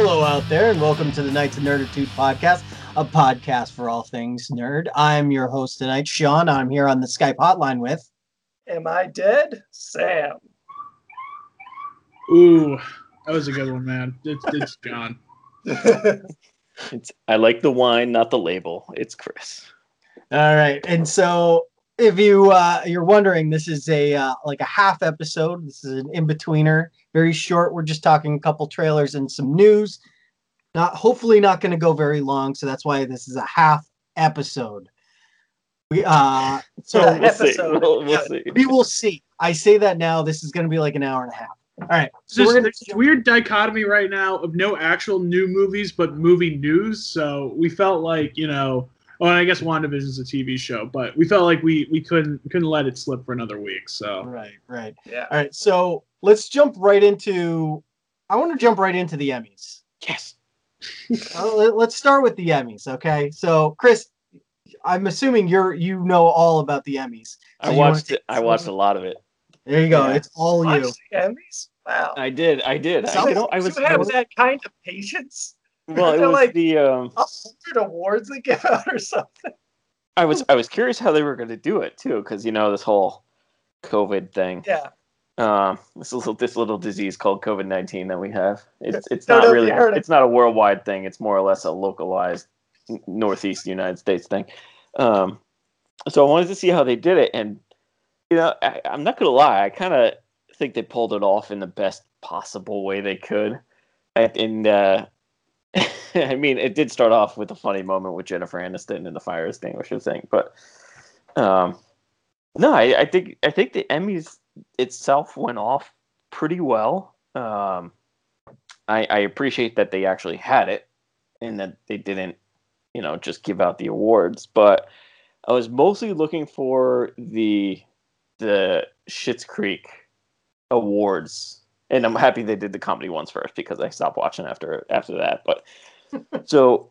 Hello out there, and welcome to the Knights of Nerditude podcast, a podcast for all things nerd. I'm your host tonight, Sean. I'm here on the Skype hotline with. Am I dead? Sam. Ooh, that was a good one, man. It's, it's John. It's I like the wine, not the label. It's Chris. All right, and so if you uh, you're wondering, this is a uh, like a half episode. This is an in betweener, very short. We're just talking a couple trailers and some news. Not hopefully not going to go very long, so that's why this is a half episode. We uh, so We'll see. Episode. We'll, we'll see. we will see. I say that now. This is going to be like an hour and a half. All right, so There's, we're gonna there's this weird dichotomy right now of no actual new movies, but movie news. So we felt like, you know, well, I guess WandaVision is a TV show, but we felt like we, we couldn't couldn't let it slip for another week. So right, right. Yeah. All right, so let's jump right into. I want to jump right into the Emmys. Yes. Uh, let- let's start with the Emmys, okay? So, Chris, I'm assuming you're you know all about the Emmys. I So you wanna watched it. I watched a lot of it. There you go. Yeah. It's all Watch you. the Emmys? Wow. I did. I did. I, Some- you know, I was. you have that kind of patience? Well, it was like- the. Um, hundred awards they give out or something. I was. I was curious how they were going to do it too, because you know this whole COVID thing. Yeah. Um, this little this little disease called COVID nineteen that we have. It's it's Don't not if really you heard it. it's not a worldwide thing. It's more or less a localized northeast United States thing. Um, so I wanted to see how they did it, and you know I, I'm not gonna lie, I kind of think they pulled it off in the best possible way they could. And, and uh, I mean, it did start off with a funny moment with Jennifer Aniston and the fire extinguisher thing, but um, no, I, I think I think the Emmys itself went off pretty well. Um, I, I appreciate that they actually had it and that they didn't, you know, just give out the awards. But I was mostly looking for the the Schitt's Creek awards, and I'm happy they did the comedy ones first because I stopped watching after after that. But so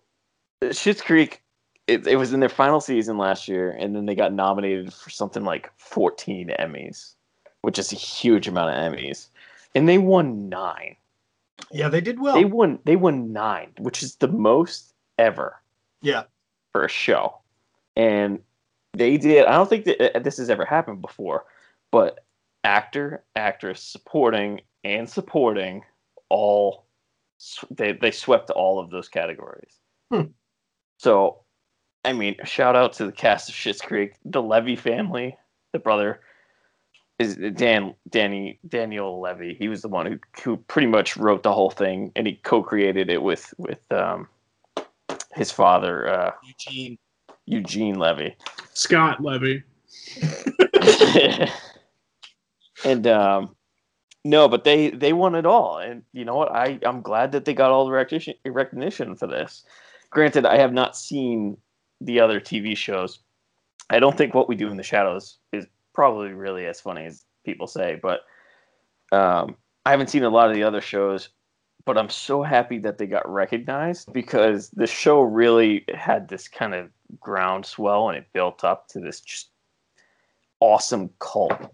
Schitt's Creek it, it was in their final season last year, and then they got nominated for something like 14 Emmys, which is a huge amount of Emmys, and they won nine. Yeah, they did well. They won. They won nine, which is the most ever yeah. for a show, and they did. I don't think that uh, this has ever happened before, but actor, actress, supporting, and supporting all they they swept all of those categories. Hmm. So, I mean, shout out to the cast of Schitt's Creek, the Levy family, the brother is Dan Danny Daniel Levy. He was the one who who pretty much wrote the whole thing, and he co-created it with with um, his father uh, Eugene. Eugene Levy. Scott Levy. and um, no, but they they won it all, and you know what? I I'm glad that they got all the recognition recognition for this. Granted, I have not seen the other TV shows. I don't think what we do in the shadows is probably really as funny as people say, but um, I haven't seen a lot of the other shows. But I'm so happy that they got recognized because the show really had this kind of groundswell and it built up to this just awesome cult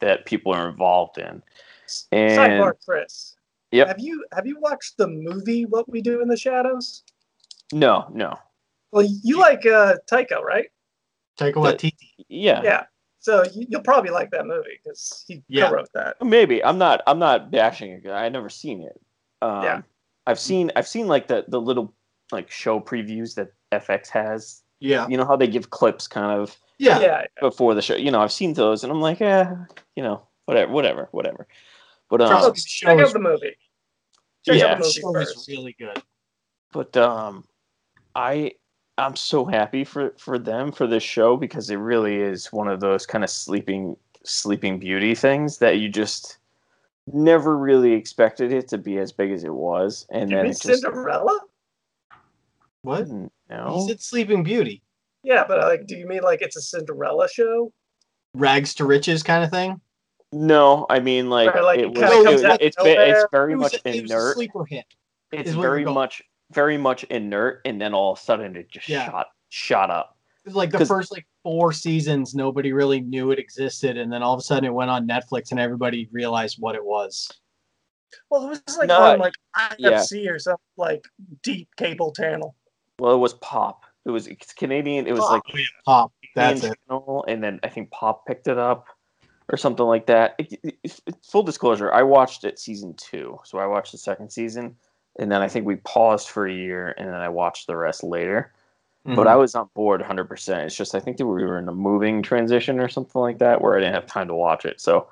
that people are involved in. And Sidebar, Chris. Yep. Have you have you watched the movie What We Do in the Shadows? no, no, Well, you like uh, Taika, right? Taika Waititi. yeah, Yeah. So you, you'll probably like that movie because he Yeah. co-wrote that. maybe. I'm not. I'm not bashing it. I've never seen it. Um, Yeah. I've seen. I've seen like the the little like show previews that FX has. Yeah. You know how they give clips kind of Yeah. Yeah. before the show. You know, I've seen those, and I'm like, eh, you know, whatever, whatever, whatever. But um, Trust Look, the check out the movie. Check Yeah. out The the movie first. really good. but um i i'm so happy for for them for this show because it really is one of those kind of sleeping Sleeping Beauty things that you just never really expected it to be as big as it was, and You then mean it just Cinderella? What? no. He said Sleeping Beauty, Yeah, but like, do you mean like it's a Cinderella show? rags to riches kind of thing. No, I mean like, Or, like, it it was. kinda it- out it's ve- it's very It was, much a, it was a inert. sleeper hit. It's is what you're very much very much inert, and then all of a sudden it just Yeah. shot shot up. Like the first like four seasons, nobody really knew it existed, and then all of a sudden it went on Netflix, and everybody realized what it was. Well, it was like No, on like yeah. IFC or some like deep cable channel. Well, it was Pop. It was it's Canadian. It was Pop. like oh, Pop. That's Canadian it. and then I think Pop picked it up or something like that. It- it- full disclosure, I watched it season two, so I watched the second season, and then I think we paused for a year, and then I watched the rest later. Mm-hmm. But I was on board 100. percent It's just I think that we were in a moving transition or something like that, where I didn't have time to watch it. So,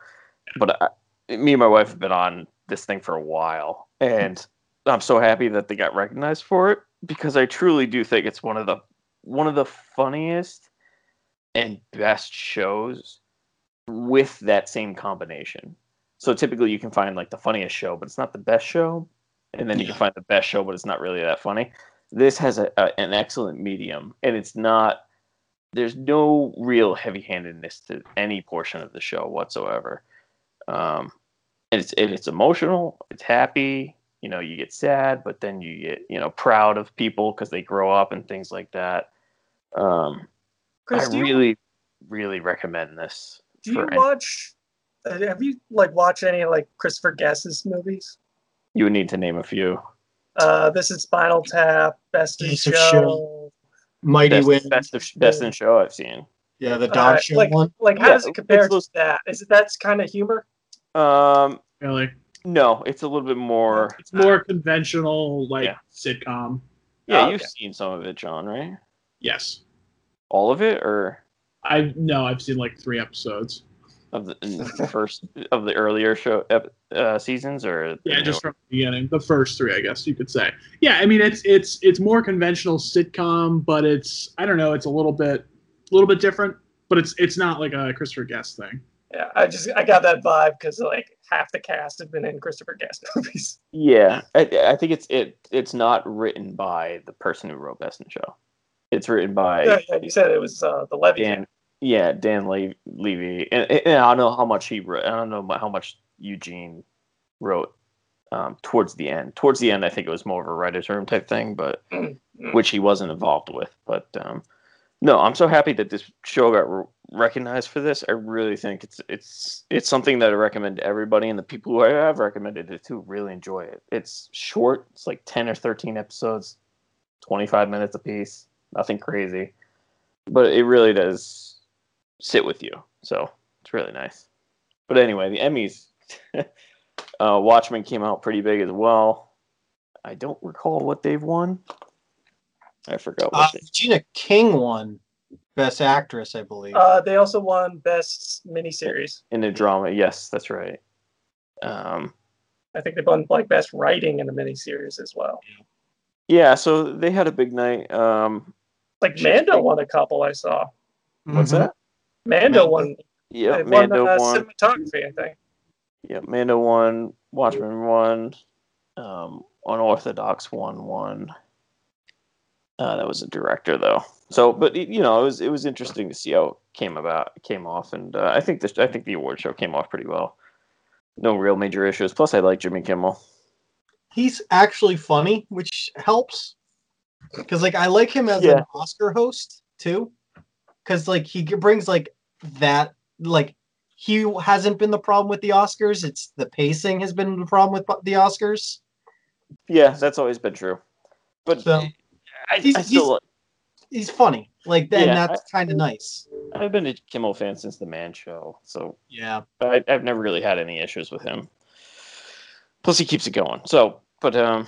but I, me and my wife have been on this thing for a while, and I'm so happy that they got recognized for it because I truly do think it's one of the one of the funniest and best shows with that same combination. So typically you can find like the funniest show, but it's not the best show, and then you can find the best show, but it's not really that funny. This has a, a an excellent medium, and it's not. There's no real heavy-handedness to any portion of the show whatsoever. Um, and it's and it's emotional. It's happy. You know, you get sad, but then you get you know proud of people because they grow up and things like that. Um, Chris, I really, really recommend this. Do you for any- watch? Uh, have you like watched any like Christopher Guest's movies? You would need to name a few. Uh, this is Spinal Tap, Best in Show. Show. Mighty Best, Wind. best, of, best in show I've seen. Yeah, the Uh, dog show like, one. like how Yeah, does it compare to that? Is it that's kind of humor? Um, Really, no, it's a little bit more. it's more conventional, like Yeah. sitcom. Yeah, Oh, you've okay. seen some of it, John, right? Yes, All of it, or I no, I've seen like three episodes. of the, in the first of the earlier show uh, seasons, or Yeah, just from the beginning, the first three, I guess you could say. Yeah, I mean it's it's it's more conventional sitcom, but it's I don't know, it's a little bit a little bit different, but it's it's not like a Christopher Guest thing. Yeah, I just I got that vibe because like half the cast have been in Christopher Guest movies. Yeah, I, I think it's it. It's not written by the person who wrote Best in Show. It's written by yeah, yeah, you said it was uh, the Levy. Dan. Yeah, Dan Le- Levy, and, and I don't know how much he wrote. I don't know how much Eugene wrote um, towards the end. Towards the end, I think it was more of a writers' room type thing, but Mm, mm. which he wasn't involved with. But um, no, I'm so happy that this show got re- recognized for this. I really think it's it's it's something that I recommend to everybody, and the people who I have recommended it to really enjoy it. It's short. It's like ten or thirteen episodes, 25 minutes apiece. Nothing crazy, but it really does sit with you. So it's really nice. But anyway, the Emmys. uh, Watchmen came out pretty big as well. I don't recall what they've won. I forgot what Uh, they Regina King won Best Actress, I believe. Uh, they also won Best Miniseries. in a drama. Yes, that's right. Um, I think they won like Best Writing in a miniseries as well. yeah, so they had a big night. Um, Like Sure. Mando won a couple I saw. what's Mhm. that? Mando Mando. won. Yeah, they won Mando uh, won. cinematography, I think. Yeah, Mando won. Watchmen won. Um, Unorthodox won one. Uh, that was a director though. So, but you know, it was it was interesting to see how it came about, came off, and uh, I think this I think the award show came off pretty well. No real major issues. Plus, I like Jimmy Kimmel. He's actually funny, which helps. Because like I like him as Yeah. an Oscar host too. Because like he brings like that like he hasn't been the problem with the Oscars. It's the pacing has been the problem with the Oscars. Yeah, that's always been true. But So I, he's- I still he's- he's funny. Like then Yeah, that's kind of nice. I've been a Kimmel fan since the Man Show, so Yeah. I, I've never really had any issues with him. Plus, he keeps it going. So, but um,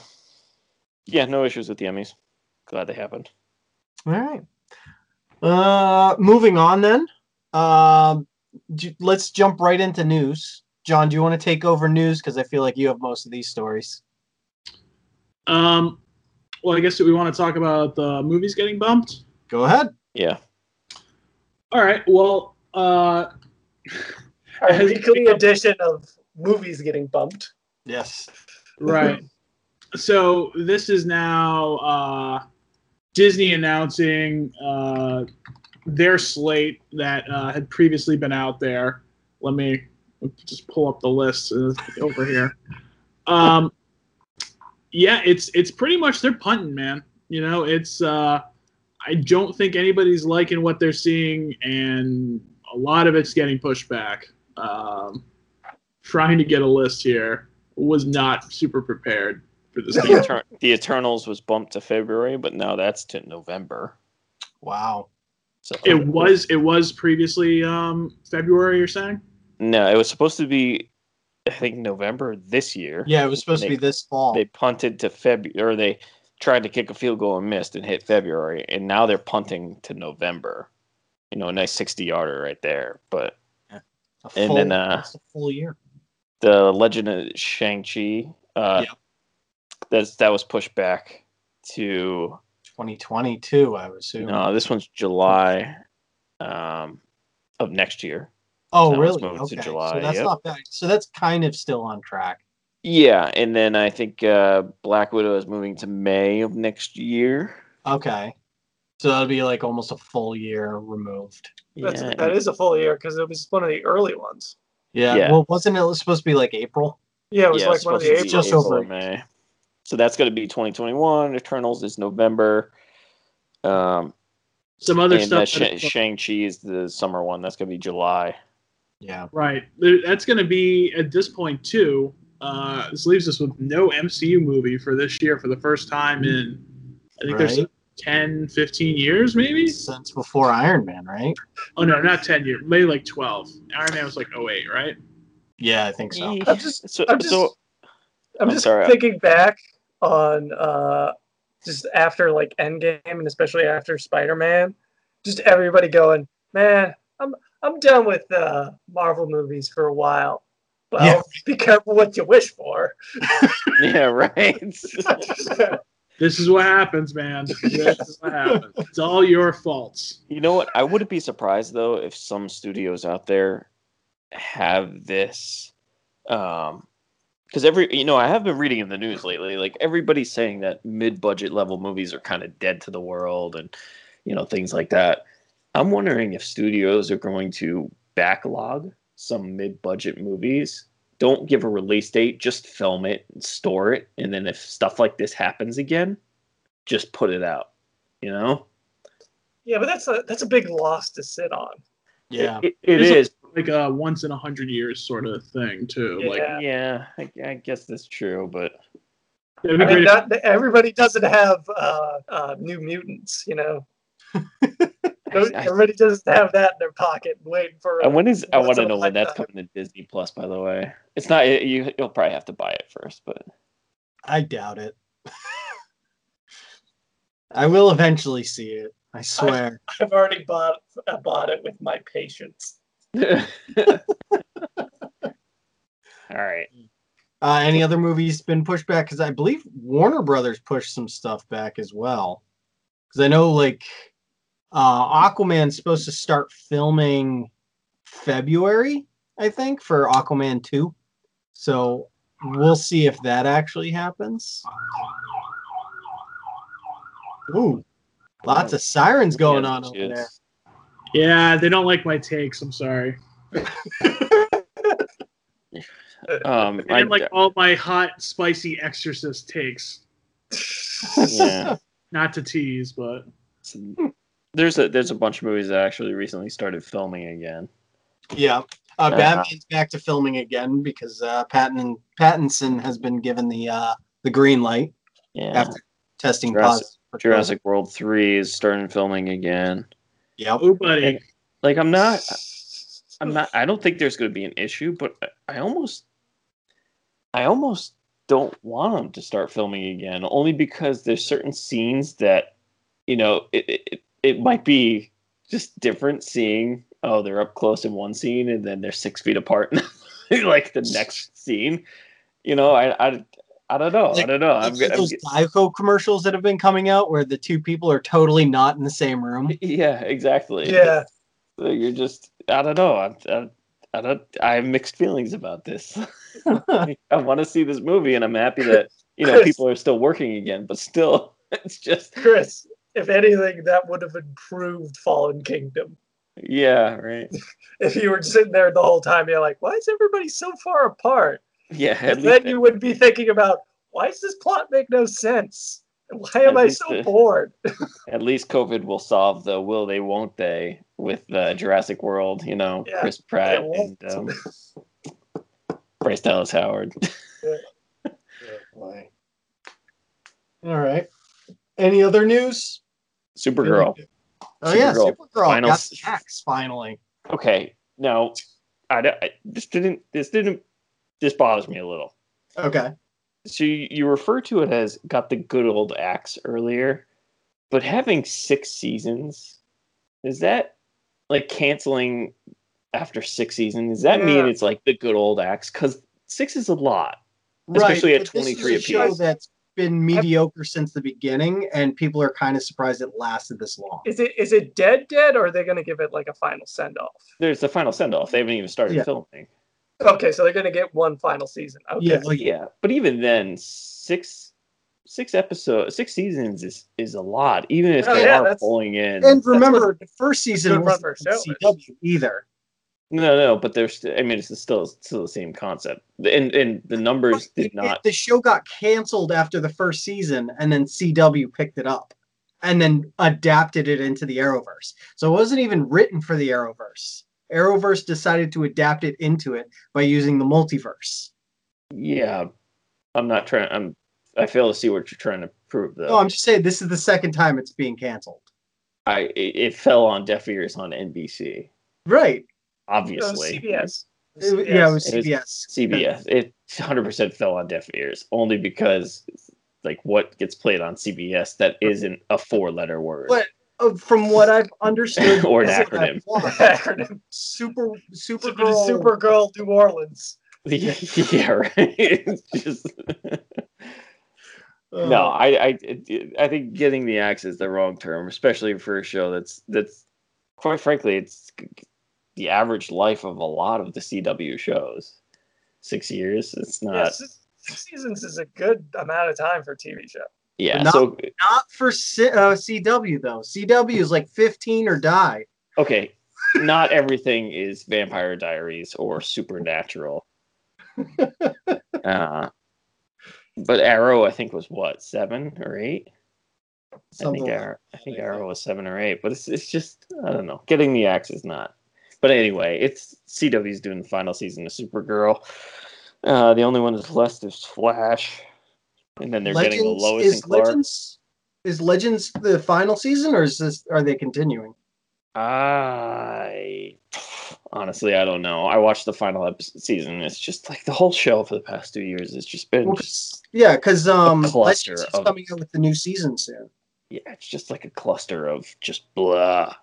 yeah, no issues with the Emmys. Glad they happened. All right. Uh, moving on then. Um, j- let's jump right into news. John, do you want to take over news? Because I feel like you have most of these stories. Um, well, I guess we want to talk about the movies getting bumped. Go ahead. Yeah, All right. Well, uh, Our Has- weekly edition of movies getting bumped. Yes. right. So this is now uh, Disney announcing uh, their slate that uh, had previously been out there. Let me just pull up the list uh, over here. Um, yeah, it's it's pretty much they're punting, man. You know, it's uh, I don't think anybody's liking what they're seeing, and a lot of it's getting pushed back. Um, trying to get a list here was not super prepared for this. The. Eter- the Eternals was bumped to February, but now that's to November. Wow. So it was it was previously um, February. You're saying? no, it was supposed to be, I think November this year. Yeah, it was supposed to be this fall. They punted to February, or they tried to kick a field goal and missed and hit February, and now they're punting to November. You know, a nice sixty yarder right there. But A and then, uh, a full year. the Legend of Shang Chi, uh, Yeah. That's that was pushed back to 2022, I would assume. no, this one's July um, of next year. oh, that was really? moved to Okay. July, So that's yep. not bad. So that's kind of still on track. Yeah, and then I think uh, Black Widow is moving to May of next year. Okay. So that'll be like almost a full year removed. That's, Yeah, that is a full year because it was one of the early ones. Yeah. Yeah. Well, wasn't it supposed to be like April? Yeah, it was yeah, like it's one of the supposed to be April. Just April over May. So that's going to be 2021. Eternals is November. Um, Some other and stuff. Sh- Shang Chi is the summer one. That's going to be July. Yeah. right. That's going to be at this point too. Uh, this leaves us with no MCU movie for this year for the first time in I think there's Right. 10, 15 years maybe. Since before Iron Man, right? Oh no, not 10 years. Maybe like 12. Iron Man was like 08, right? Yeah, I think so. I'm just, So, I'm just, so I'm I'm just sorry. thinking back on uh, just after like Endgame and especially after Spider Man, just everybody going, man, I'm I'm done with uh, Marvel movies for a while. Well, Yeah. be careful what you wish for. yeah, right. This is what happens, man. This is what happens. It's all your faults. You know what? I wouldn't be surprised though if some studios out there have this, um, because every you know I have been reading in the news lately, like everybody's saying that mid-budget level movies are kind of dead to the world, and you know things like that. I'm wondering if studios are going to backlog some mid-budget movies. Don't give a release date, just film it and store it, and then if stuff like this happens again, just put it out. You know? yeah, but that's a that's a big loss to sit on. Yeah. It, it It's a- is. Like a once in a hundred years sort of thing too. Like Yeah. Yeah, I, I guess that's true, but I mean, not everybody doesn't have uh, uh, New Mutants, you know. Everybody doesn't have that in their pocket, waiting for. and when is I want to know when that's coming to Disney Plus. By the way, it's not you. You'll probably have to buy it first, but I doubt it. I will eventually see it. I swear. I've already bought I bought it with my patience. All right. Uh, any other movies been pushed back? Because I believe Warner Brothers pushed some stuff back as well. Because I know like uh, Aquaman's supposed to start filming February, I think, for Aquaman 2. So we'll see if that actually happens. Ooh, lots of sirens going Yeah, on over there. Just- Yeah, they don't like my takes. I'm sorry. Um, They didn't like all my hot, spicy Exorcist takes. yeah. Not to tease, but There's a there's a bunch of movies that actually recently started filming again. Yeah. Uh, Uh, Batman's back to filming again because uh, Patton Pattinson has been given the uh, the green light Yeah. after testing Jurassic- positive. for Jurassic World Three is starting filming again. COVID. Yep. oh, buddy, And- Like I'm not I'm not. I don't think there's going to be an issue, but I almost, I almost don't want them to start filming again, only because there's certain scenes that, you know, it it, it might be just different seeing. Oh, they're up close in one scene, and then they're six feet apart, in, like the next scene. You know, I I, I don't know. I don't know. I'm, like I'm, those Geico commercials that have been coming out where the two people are totally not in the same room. yeah, exactly. Yeah, So you're just I don't know. I'm, I'm, I don't. I have mixed feelings about this. I want to see this movie, and I'm happy that you know Chris. people are still working again. But still, it's just Chris, if anything, that would have improved Fallen Kingdom. yeah, right. If you were sitting there the whole time, you're like, why is everybody so far apart? Yeah, at And least then you would be thinking about, why does this plot make no sense? Why am At I so the- bored? at least COVID will solve the will they won't they with uh, Jurassic World. You know, Yeah, Chris Pratt and um, Bryce Dallas Howard. Boy. All right. Any other news? Supergirl. Oh yeah, Supergirl. Supergirl Final got s- the axe finally. Okay, now I, I this didn't this didn't this bothers me a little. Okay. So you, you refer to it as got the good old axe earlier, but having six seasons is that like canceling after six seasons? Does that mean it's like the good old axe? Because six is a lot. Especially at but this is 23 a show that's been mediocre since the beginning, and people are kind of surprised it lasted this long. Is it is it dead dead or are they gonna give it like a final send off? There's the final send off. They haven't even started Yeah. filming. Okay, so they're gonna get one final season. Okay. Yeah, like, Yeah, but even then, six six episodes, six seasons is is a lot. Even if Oh, they yeah, are pulling in. and remember, the first season wasn't for a on show. CW either. No, no, but there's. st- I mean, it's still still the same concept, and and the numbers But did it- not. The show got canceled after the first season, and then CW picked it up, and then adapted it into the Arrowverse. So it wasn't even written for the Arrowverse. Arrowverse decided to adapt it into it by using the multiverse. Yeah, I'm not trying. I'm. I fail to see what you're trying to prove, though. No, I'm just saying this is the second time it's being canceled. I it, it fell on deaf ears on NBC, Right. Obviously. CBS. It- yeah, it was It was CBS. CBS. It 100% fell on deaf ears, only because like what gets played on CBS that isn't a four-letter word. But from what I've understood, Or an acronym. plot, Acronym. Super Super Supergirl. Supergirl New Orleans. yeah, yeah, right. It's just uh, no. I I I think getting the axe is the wrong term, especially for a show that's that's quite frankly it's the average life of a lot of the CW shows. Six years. It's Yeah, not. six, six seasons is a good amount of time for a TV show. Yeah. Not- So Not for C- uh, CW though. CW is like 15 or die. okay, not everything is Vampire Diaries or Supernatural. uh, but Arrow, I think, was what seven or eight. I think Arrow, I think Arrow was seven or eight, but it's it's just I don't know. Getting the axe is not. But anyway, it's CW's doing the final season of Supergirl. Uh, the only one that's left is Flash, and then they're getting the Lois is. Legends is Legends the final season or is this are they continuing? I honestly I don't know. I watched the final episode season. It's just like the whole show for the past two years. It's just been Well, just Yeah, because um cluster Legends of- coming out with the new season soon. yeah, it's just like a cluster of just blah.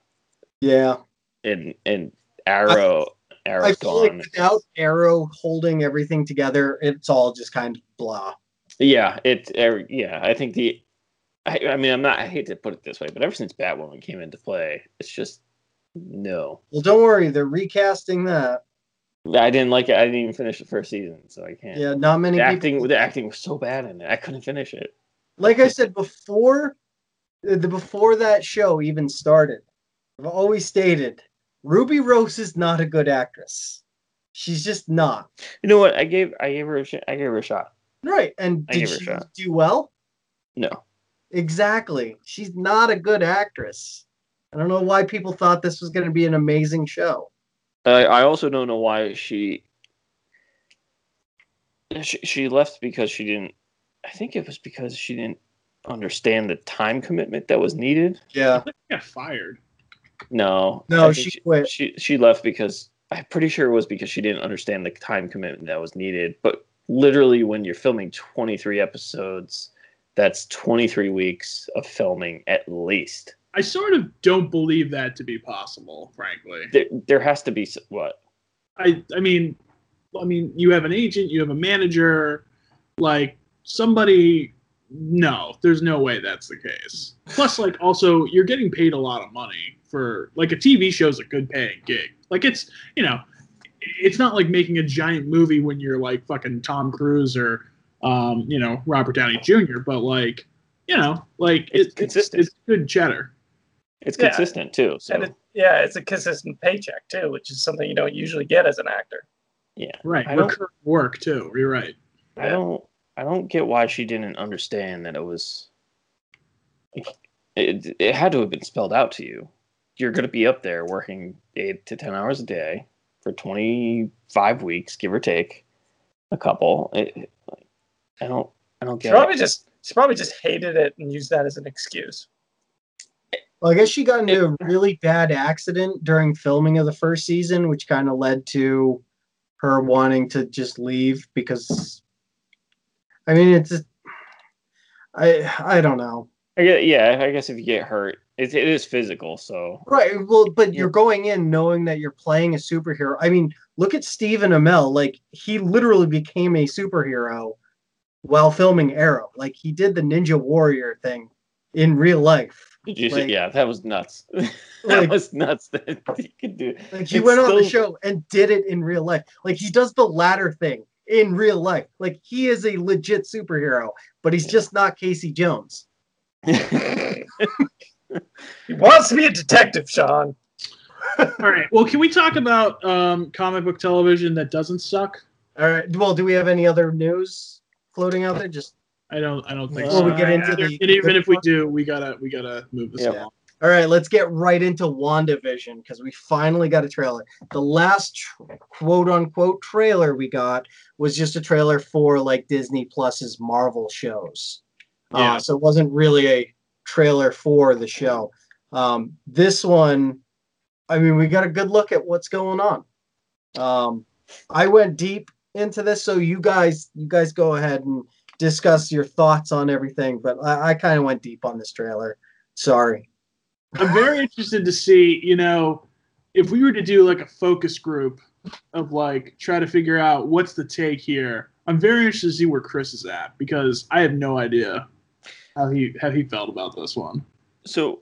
Yeah. And and Arrow I Arrow's feel like without Arrow holding everything together, it's all just kind of blah. Yeah, it. er, Yeah, I think the. I, I mean, I'm not. I hate to put it this way, but ever since Batwoman came into play, it's just no. Well, don't worry, they're recasting that. I didn't like it. I didn't even finish the first season, so I can't. Yeah, not many the people. acting. The acting was so bad in it. I couldn't finish it. Like I said before, the before that show even started, I've always stated Ruby Rose is not a good actress. She's just not. You know what? I gave. I gave her. A sh- I gave her a shot. Right. And I did give her a she do well? No. Exactly. She's not a good actress. I don't know why people thought this was going to be an amazing show. I I also don't know why she. She she left because she didn't. I think it was because she didn't understand the time commitment that was needed. Yeah. got fired. No. No, I think she quit. She she left because I'm pretty sure it was because she didn't understand the time commitment that was needed. But literally, when you're filming 23 episodes, that's 23 weeks of filming at least. I sort of don't believe that to be possible, frankly. There, there has to be what? I I mean, I mean, you have an agent, you have a manager, like somebody. No, there's no way that's the case. Plus, like, also, you're getting paid a lot of money for like a TV show's a good paying gig. Like, it's you know, it's not like making a giant movie when you're like fucking Tom Cruise or um, you know Robert Downey Jr. But like you know, like It's it- consistent. It's, good cheddar. It's Yeah. consistent too. So And it, yeah, it's a consistent paycheck too, which is something you don't usually get as an actor. yeah, Right. I Recurrent work too. You're right. I don't I don't get why she didn't understand that it was it, it had to have been spelled out to you. You're going to be up there working 8 to 10 hours a day for 25 weeks give or take a couple. It, it- I don't I don't get. She probably it. just she probably just hated it and used that as an excuse. Well, I guess she got into a really bad accident during filming of the first season, which kind of led to her wanting to just leave because I mean it's just, I I don't know. I yeah, I guess if you get hurt, it, it is physical, so Right. Well, but you're going in knowing that you're playing a superhero. I mean, look at Stephen Amell. Like he literally became a superhero while filming Arrow. Like he did the Ninja Warrior thing in real life. did you Like- yeah, that was nuts. that Like- was nuts that he could do. Like he It's went on the show and did it in real life. Like he does the ladder thing in real life. Like he is a legit superhero, but he's just not Casey Jones. He wants to be a detective, Sean. All right. Well, can we talk about um, comic book television that doesn't suck? All right. Well, do we have any other news floating out there? Just I don't. I don't think before so. we get into and the even if we do, we gotta we gotta move this Yeah. along. All right, let's get right into WandaVision because we finally got a trailer. The last tr- quote unquote trailer we got was just a trailer for like Disney Plus's Marvel shows. Yeah. Uh, so it wasn't really a trailer for the show. Um, this one, I mean, we got a good look at what's going on. Um, I went deep into this, so you guys, you guys go ahead and discuss your thoughts on everything. But I, I kind of went deep on this trailer. Sorry. I'm very interested to see, you know, if we were to do like a focus group of like try to figure out what's the take here. I'm very interested to see where Chris is at because I have no idea how he how he felt about this one. so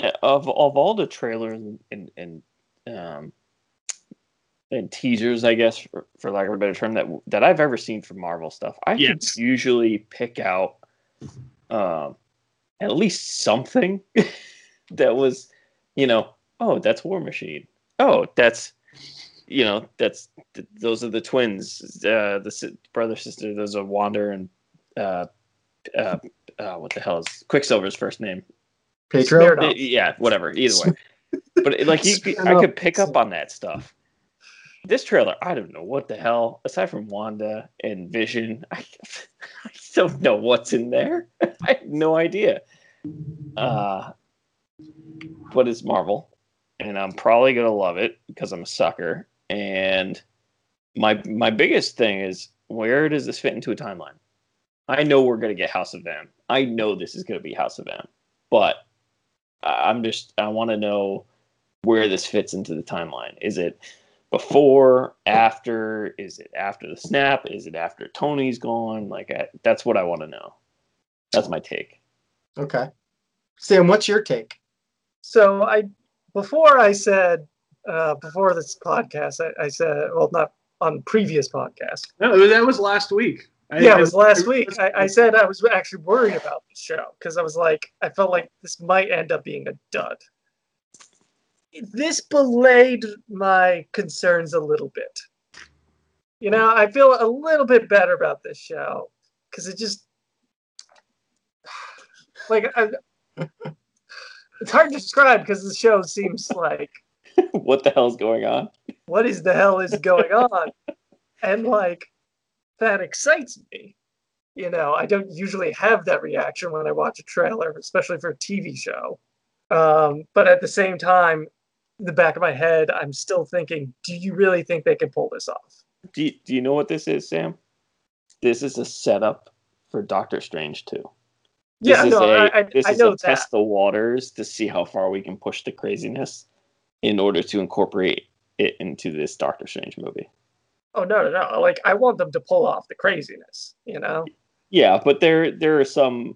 uh, of of all the trailers and and, um and teasers i guess for, for lack of a better term that that i've ever seen for marvel stuff i Yes. could usually pick out um at least something that was you know oh that's war machine oh that's you know that's th- those are the twins uh the si- brother sister those are Wanda and uh uh, uh what the hell is quicksilver's first name Pedro? Smeared yeah, whatever. Either way, but like you, I could pick up on that stuff. This trailer, I don't know what the hell. Aside from Wanda and Vision, I, I don't know what's in there. I have no idea. Uh, but it's Marvel, and I'm probably gonna love it because I'm a sucker. And my my biggest thing is where does this fit into a timeline? I know we're gonna get House of M. I know this is gonna be House of M, but I- I'm just I want to know where this fits into the timeline. Is it before, after? Is it after the snap? Is it after Tony's gone? Like I, that's what I want to know. That's my take. Okay. Sam, what's your take? So I before I said uh, before this podcast, I, I said well not on previous podcast. No, that was last week. I- yeah, it was last I- week. I, I said I was actually worried about the show because I was like, I felt like this might end up being a dud. This belayed my concerns a little bit. You know, I feel a little bit better about this show because it just like I, it's hard to describe because the show seems like what the hell's going on? what is the hell is going on? and like that excites me. You know, I don't usually have that reaction when I watch a trailer, especially for a TV show. Um, but at the same time, in the back of my head, I'm still thinking, do you really think they can pull this off? Do you, do you know what this is, Sam? This is a setup for Doctor Strange too. This yeah, is no, a, I, I, this I is a that. test the waters to see how far we can push the craziness in order to incorporate it into this Doctor Strange movie. Oh no, no, no! Like I want them to pull off the craziness. You know? Yeah, but there there are some,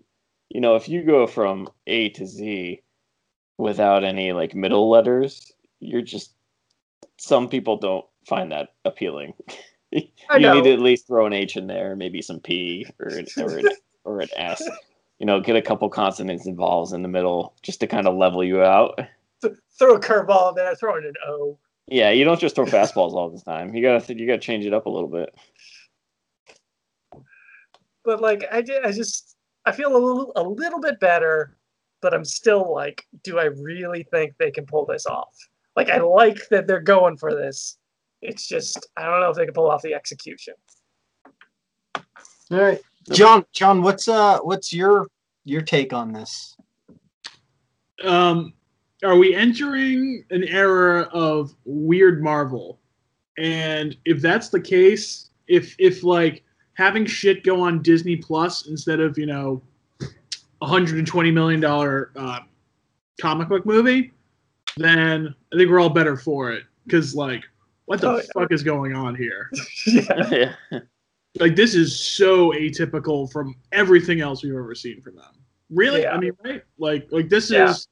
you know, if you go from A to Z without any like middle letters, you're just some people don't find that appealing. You need to at least throw an H in there, maybe some P or an, or an, or an S. You know, get a couple consonants and vowels in the middle just to kind of level you out. Th- throw a curveball in there, throw in an O. Yeah, you don't just throw fastballs all the time. You gotta you gotta change it up a little bit. But like I did, I just I feel a little a little bit better, but I'm still like, do I really think they can pull this off? Like I like that they're going for this. It's just I don't know if they can pull off the execution. All right, John. John, what's uh, what's your your take on this? um, are we entering an era of weird Marvel? And if that's the case, if if like having shit go on Disney Plus instead of you know, a hundred and twenty million dollar uh, comic book movie, then I think we're all better for it. Because like, what the Oh, yeah. fuck is going on here? yeah. yeah. like this is so atypical from everything else we've ever seen from them. Really? Yeah. I mean, right? Like like this Yeah. is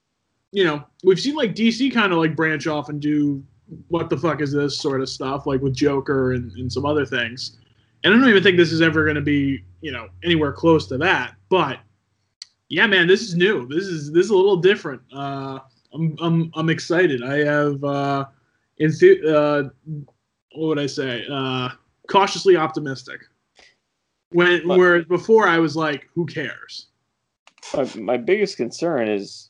you know, we've seen like DC kind of like branch off and do what the fuck is this sort of stuff, like with Joker and, and some other things. And I don't even think this is ever gonna be, you know, anywhere close to that. But yeah, man, this is new. This is this is a little different. Uh I'm I'm I'm excited. I have uh enthu- uh what would I say? Uh cautiously optimistic. When But- whereas before I was like, who cares? My, my biggest concern is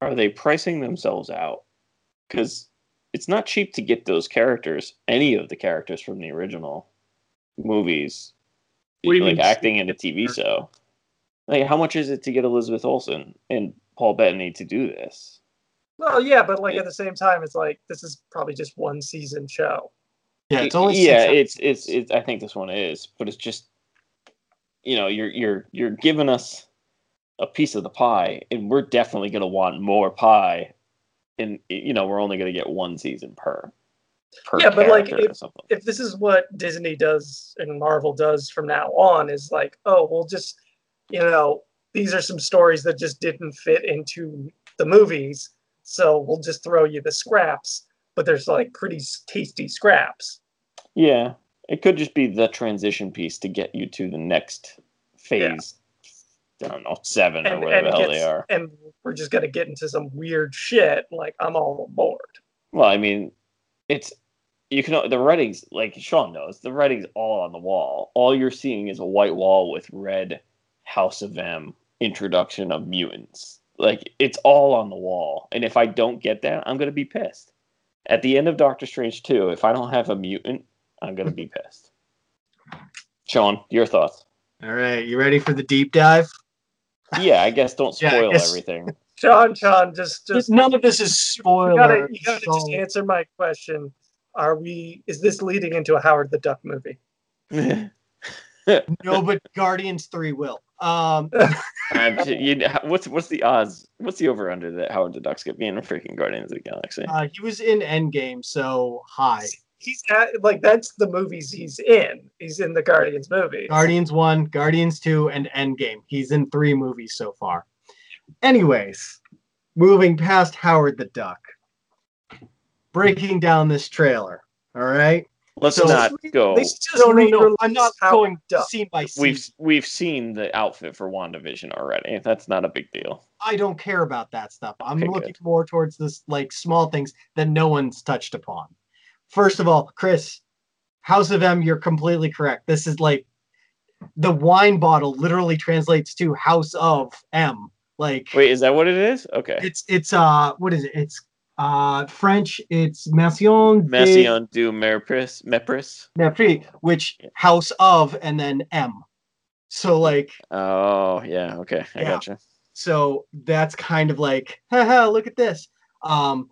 are they pricing themselves out? Because it's not cheap to get those characters, any of the characters from the original movies, What do you like mean? acting in a TV show. Like, how much is it to get Elizabeth Olsen and Paul Bettany to do this? Well, yeah, but like at the same time, it's like this is probably just one season show. Yeah, it's only yeah, six it's it's it's. I think this one is, but it's just, you know, you're you're you're giving us a piece of the pie, and we're definitely gonna want more pie, and you know, we're only gonna get one season per. per Yeah, but, like, something. if this is what Disney does and Marvel does from now on, is like, oh, we'll just, you know, these are some stories that just didn't fit into the movies, so we'll just throw you the scraps. But there's like pretty tasty scraps. Yeah, it could just be the transition piece to get you to the next phase. I don't know, seven or whatever the hell gets- they are. and we're just gonna get into some weird shit. Like I'm all on board. Well, I mean, it's you can the writing's like Sean knows the writing's all on the wall. All you're seeing is a white wall with red House of M introduction of mutants. Like it's all on the wall. And if I don't get that, I'm gonna be pissed. At the end of Doctor Strange 2, if I don't have a mutant, I'm gonna be pissed. Sean, your thoughts? All right, you ready for the deep dive? Yeah, I guess don't Yeah, spoil guess- everything. John, John, just just None of this is spoiler. you gotta you gotta just answer my question. Are we? Is this leading into a Howard the Duck movie? no, but Guardians Three will. Um, And you, what's what's the odds? What's the over under that Howard the Duck's gonna be in a freaking Guardians of the Galaxy? uh, he was in Endgame, so high. He's at, like that's the movies he's in. He's in the Guardians movie. Guardians One, Guardians Two, and Endgame. He's in three movies so far. Anyways, moving past Howard the Duck, breaking down this trailer. All right. Let's So- not go. They just No, no, no. I'm not Howard going the Duck. scene by scene. We've we've seen the outfit for WandaVision already. That's not a big deal. I don't care about that stuff. I'm Okay, looking good. more towards this like small things that no one's touched upon. First of all, Chris, House of M, you're completely correct. This is like the wine bottle literally translates to House of M. Like Wait, is that what it is? Okay. it's it's uh what is it? It's uh French. It's Maison Maison du Mepris. Mepris. Mépris, which House of and then M. So like Oh yeah. Okay, I Yeah. gotcha. So that's kind of like, haha, look at this. Um,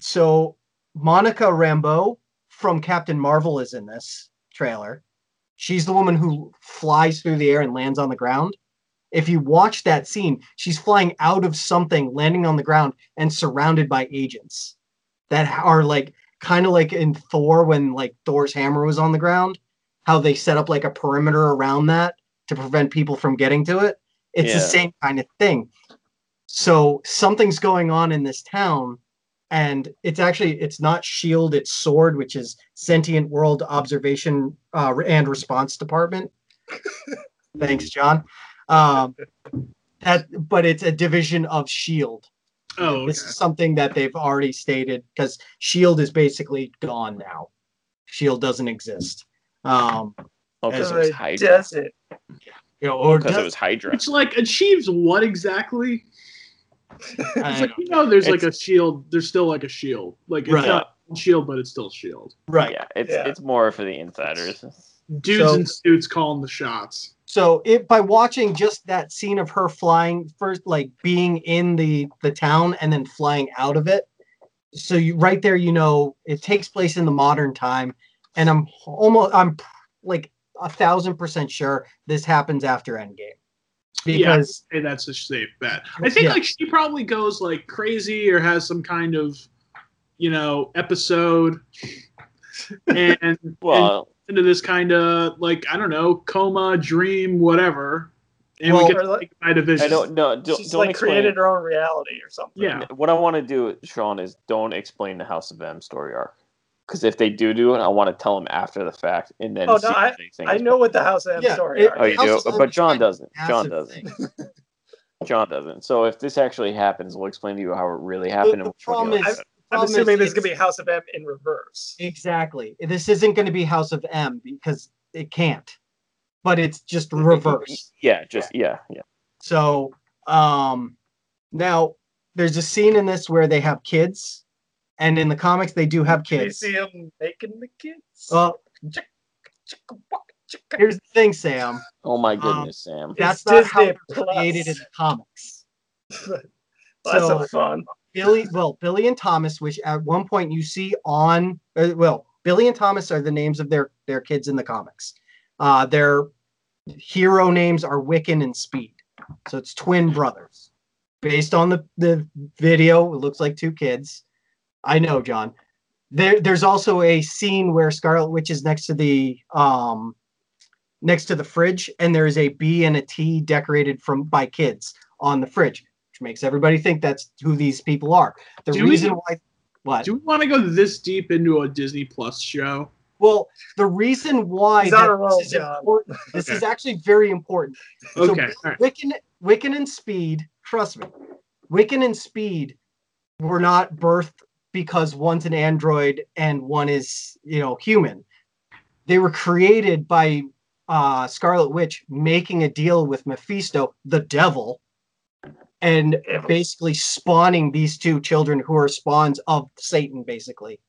so Monica Rambeau from Captain Marvel is in this trailer. She's the woman who flies through the air and lands on the ground. If you watch that scene, she's flying out of something, landing on the ground, and surrounded by agents that are like kind of like in Thor when like Thor's hammer was on the ground, how they set up like a perimeter around that to prevent people from getting to it. It's the same kind of thing. So something's going on in this town and it's actually it's not Shield, it's Sword, which is Sentient World Observation uh, and Response Department. Thanks, John. Um, that, but it's a division of Shield. Oh, okay. This is something that they've already stated because Shield is basically gone now. Shield doesn't exist. Um, Oh, because it was Hydra. does it? you know, or Because it was Hydra. Which like achieves what exactly? I It's like you know, there's like a shield. There's still like a shield. Like it's Right. not shield, but it's still shield. right. Yeah, it's Yeah. it's more for the insiders. Dudes So- in suits calling the shots. So it by watching just that scene of her flying first, like being in the the town and then flying out of it. So you right there, you know, it takes place in the modern time, and I'm almost I'm like a thousand percent sure this happens after Endgame because Hey, that's a safe bet. I think Yeah. like she probably goes like crazy or has some kind of, you know, episode, and, and into this kind of like I don't know coma, dream, whatever, and Well- we get Or to like- think by division. I don't know. Don't, She's don't like explain. created her own reality or something. Yeah. What I want to do, Sean, is don't explain the House of M story arc. Because if they do do it, I want to tell them after the fact, and then Oh, no, see if they I know what the House of M Yeah, story it- are. Oh, you House do, but John doesn't. John doesn't. John doesn't. So if this actually happens, we'll explain to you how it really happened. the and problem you like is- I'm Problem assuming is this is gonna it's- be House of M in reverse. Exactly. This isn't going to be House of M because it can't. But it's just reverse. Yeah, just yeah, yeah. So, um, now there's a scene in this where they have kids, and in the comics they do have Can you kids. see him making the kids? Well, here's the thing, Sam. Oh my Um, goodness, Sam. That's It's not how Disney they're created in the comics. That's so- so fun. Billy, well, Billy and Thomas, which at one point you see on, uh, well, Billy and Thomas are the names of their their kids in the comics. Uh, their hero names are Wiccan and Speed, so it's twin brothers. Based on the the video, it looks like two kids. I know, John. There, there's also a scene where Scarlet Witch is next to the um next to the fridge, and there is a B and a T decorated from by kids on the fridge which makes everybody think that's who these people are. The Do we- reason why, what? Do we want to go this deep into a Disney Plus show? well, the reason why that a roll, this, is important, this Okay. is actually very important. So Okay. Wiccan, Wiccan and Speed, trust me, Wiccan and Speed were not birthed because one's an android and one is, you know, human. They were created by uh, Scarlet Witch making a deal with Mephisto, the devil, and basically spawning these two children who are spawns of Satan, basically.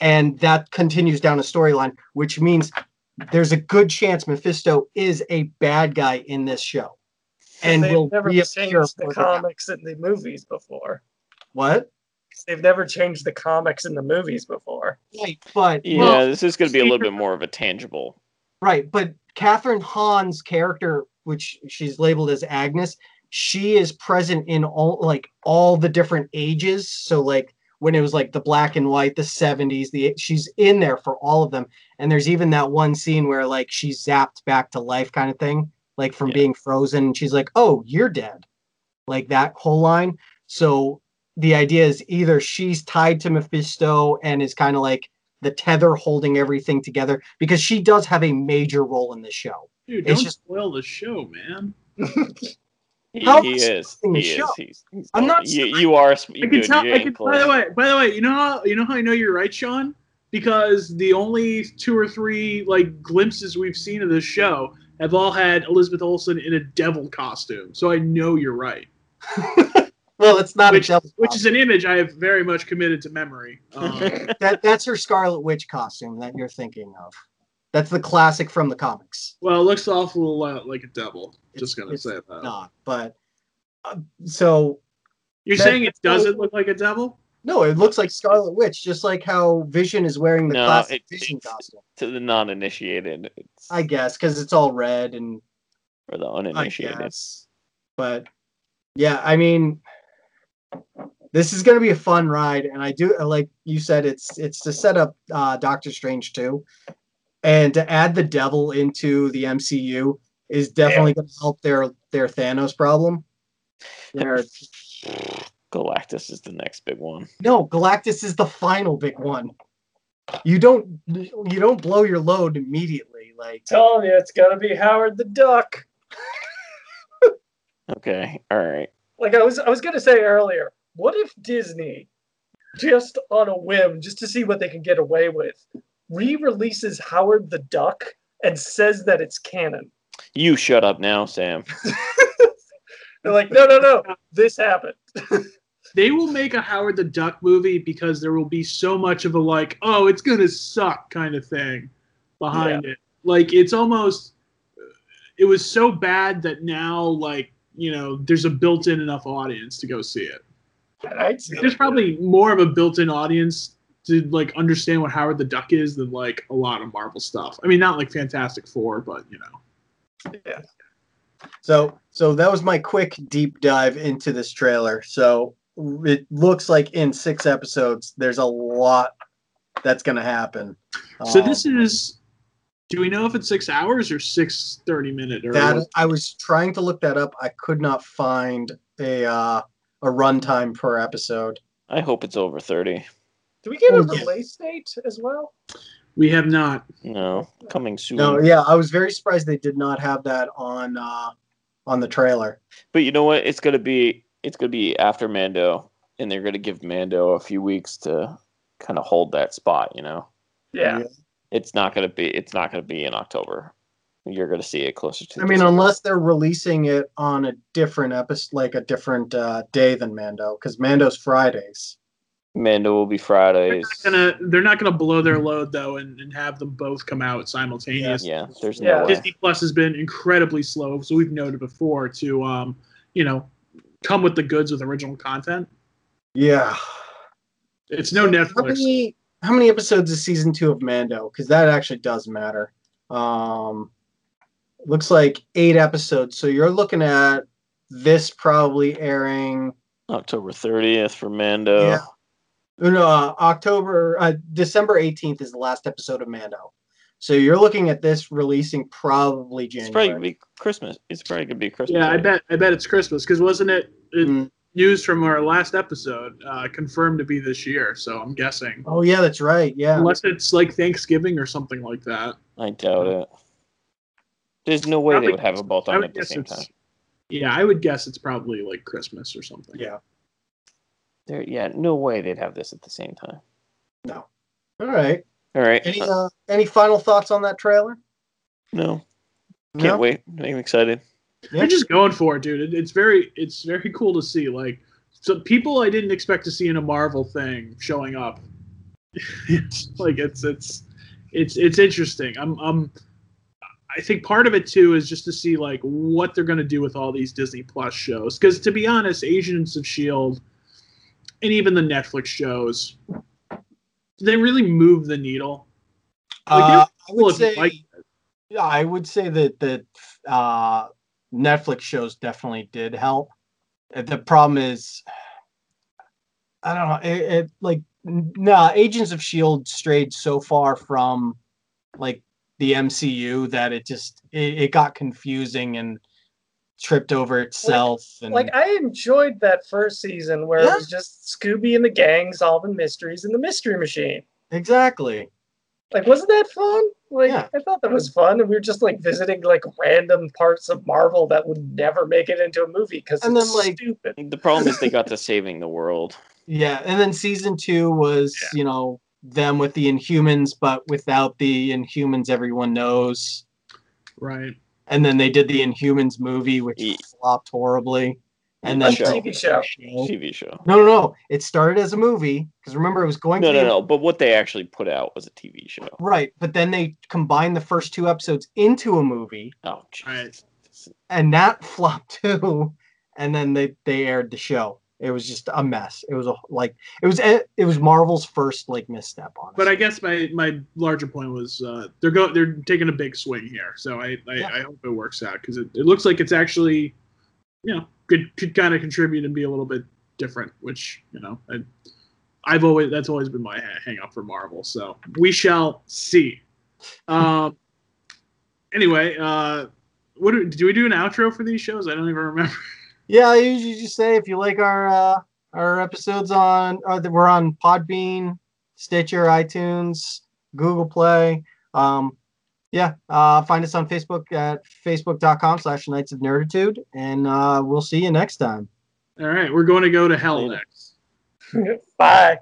And that continues down a storyline, which means there's a good chance Mephisto is a bad guy in this show. And They've will never reappear changed the the- comics in the movies before. What? They've never changed the comics in the movies before. Right, but Yeah, well, this is going to be a little bit more of a tangible. right, but Kathryn Hahn's character, which she's labeled as Agnes, she is present in all like all the different ages. So like when it was like the black and white, the 70s, the she's in there for all of them. And there's even that one scene where like she's zapped back to life kind of thing, like from Yeah. being frozen. and She's like, "Oh, you're dead." Like that whole line. So the idea is either she's tied to Mephisto and is kind of like the tether holding everything together because she does have a major role in the show. Dude, It's don't just- spoil the show, man. He, How he am I is. He show? is. He's, he's I'm not You, sp- you are. sp- I can tell. you're I can, by the way, by the way, you know how you know how I know you're right, Sean? Because the only two or three like glimpses we've seen of this show have all had Elizabeth Olsen in a devil costume. So I know you're right. Well, it's not Which, a devil which is an image I have very much committed to memory. Um, that that's her Scarlet Witch costume that you're thinking of. That's the classic from the comics. well, it looks awful lot like a devil. Just gonna it's say that. Not, but uh, so You're that- saying it doesn't look like a devil? no, it looks like Scarlet Witch, just like how Vision is wearing the No, classic it- Vision costume. to the non-initiated, it's, I guess because it's all red and for the I uninitiated. guess. But yeah, I mean, this is going to be a fun ride, and I do like you said, it's it's to set up uh, Doctor Strange too, and to add the Devil into the MCU is definitely going to help their their Thanos problem. Their- Galactus is the next big one. No, Galactus is the final big one. You don't you don't blow your load immediately. Like Telling you, it's gonna be Howard the Duck. Okay, all right. Like I was, I was gonna say earlier. What if Disney, just on a whim, just to see what they can get away with, re-releases Howard the Duck and says that it's canon? You shut up now, Sam. They're like, no, no, no, this happened. They will make a Howard the Duck movie because there will be so much of a like, oh, it's gonna suck kind of thing behind it. Like it's almost it was so bad that now like, you know, there's a built-in enough audience to go see it. There's probably more of a built-in audience to like understand what Howard the Duck is than like a lot of Marvel stuff. I mean, not like Fantastic Four, but you know. Yeah. So so that was my quick deep dive into this trailer. So it looks like in six episodes there's a lot that's gonna happen. So Um, this is. Do we know if it's six hours or six thirty minute or that? I was trying to look that up. I could not find a uh, a runtime per episode. I hope it's over 30. Do we get a Oh, yeah. release date as well? we have not. No, coming soon. No, yeah, I was very surprised they did not have that on uh, on the trailer. But you know what? It's gonna be it's gonna be after Mando, and they're gonna give Mando a few weeks to kind of hold that spot. You know, Yeah. It's not gonna be it's not gonna be in October. You're gonna see it closer to. I mean, December. unless they're releasing it on a different episode, like a different uh, day than Mando, because Mando's Fridays. Mando will be They're Fridays. not gonna. They're not gonna blow their load though, and, and have them both come out simultaneously. Yeah, there's Yeah. no way. Disney Plus has been incredibly slow, so we've noted before to, um, you know, come with the goods with original content. Yeah. It's no How Netflix. many how many episodes is season two of Mando? Because that actually does matter. Um, looks like eight episodes. So you're looking at this probably airing October 30th for Mando. Yeah. no, uh, October, uh, December 18th is the last episode of Mando. So you're looking at this releasing probably January. It's probably gonna be Christmas. It's probably gonna be Christmas. Yeah, I bet. I bet it's Christmas because wasn't it, it Mm. News from our last episode uh, confirmed to be this year? So I'm guessing, Oh yeah, that's right. Yeah. unless it's like Thanksgiving or something like that. I doubt it. There's no way they would have them both on at the same time. Yeah, I would guess it's probably like Christmas or something. Yeah. There, yeah, no way they'd have this at the same time. No. All right. All right. Any uh, uh, any final thoughts on that trailer? no, can't No? wait. I'm excited. They're just going for it, dude. It, it's very, it's very cool to see. Like, so people I didn't expect to see in a Marvel thing showing up. it's like it's it's it's it's interesting. I'm I'm I think part of it too is just to see like what they're gonna do with all these Disney Plus shows. Because to be honest, Agents of Shield and even the Netflix shows, they really move the needle? Like, Uh, I would say like- Yeah, I would say that that uh, Netflix shows definitely did help. Uh, The problem is, I don't know. It, it like nah, Agents of Shield strayed so far from like the MCU that it just it, it got confusing and tripped over itself. and Like I enjoyed that first season where Yeah. it was just Scooby and the gang solving mysteries in the Mystery Machine. exactly. Like, wasn't that fun? Like, Yeah. I thought that was fun, and we were just like visiting like random parts of Marvel that would never make it into a movie because And it's then, like- stupid. The problem is they got to saving the world. Yeah, and then season two was you know them with the Inhumans, but without the Inhumans, everyone knows. Right. and then they did the Inhumans movie, which Ye- flopped horribly. And A then show. TV show. TV show. No, no, no. It started as a movie because remember it was going No, to no, be no. But what they actually put out was a TV show. right, but then they combined the first two episodes into a movie, Oh, jeez. Right. and that flopped too. And then they they aired the show. It was just a mess. It was a like it was it was Marvel's first like misstep on. But I guess my, my larger point was uh, they're going they're taking a big swing here, so I I, Yeah. I hope it works out because it, it looks like it's actually, you know, could could kind of contribute and be a little bit different, which you know I, I've always that's always been my ha- hang up for Marvel. So we shall see. Um. Anyway, uh, what do, do we do an outro for these shows? I don't even remember. yeah, I usually just say if you like our uh our episodes on. Uh, we're on Podbean, Stitcher, iTunes, Google Play. Um, yeah, uh, find us on Facebook at facebook.com slash Knights of Nerditude, and uh, we'll see you next time. All right, we're going to go to hell Later. next. Bye.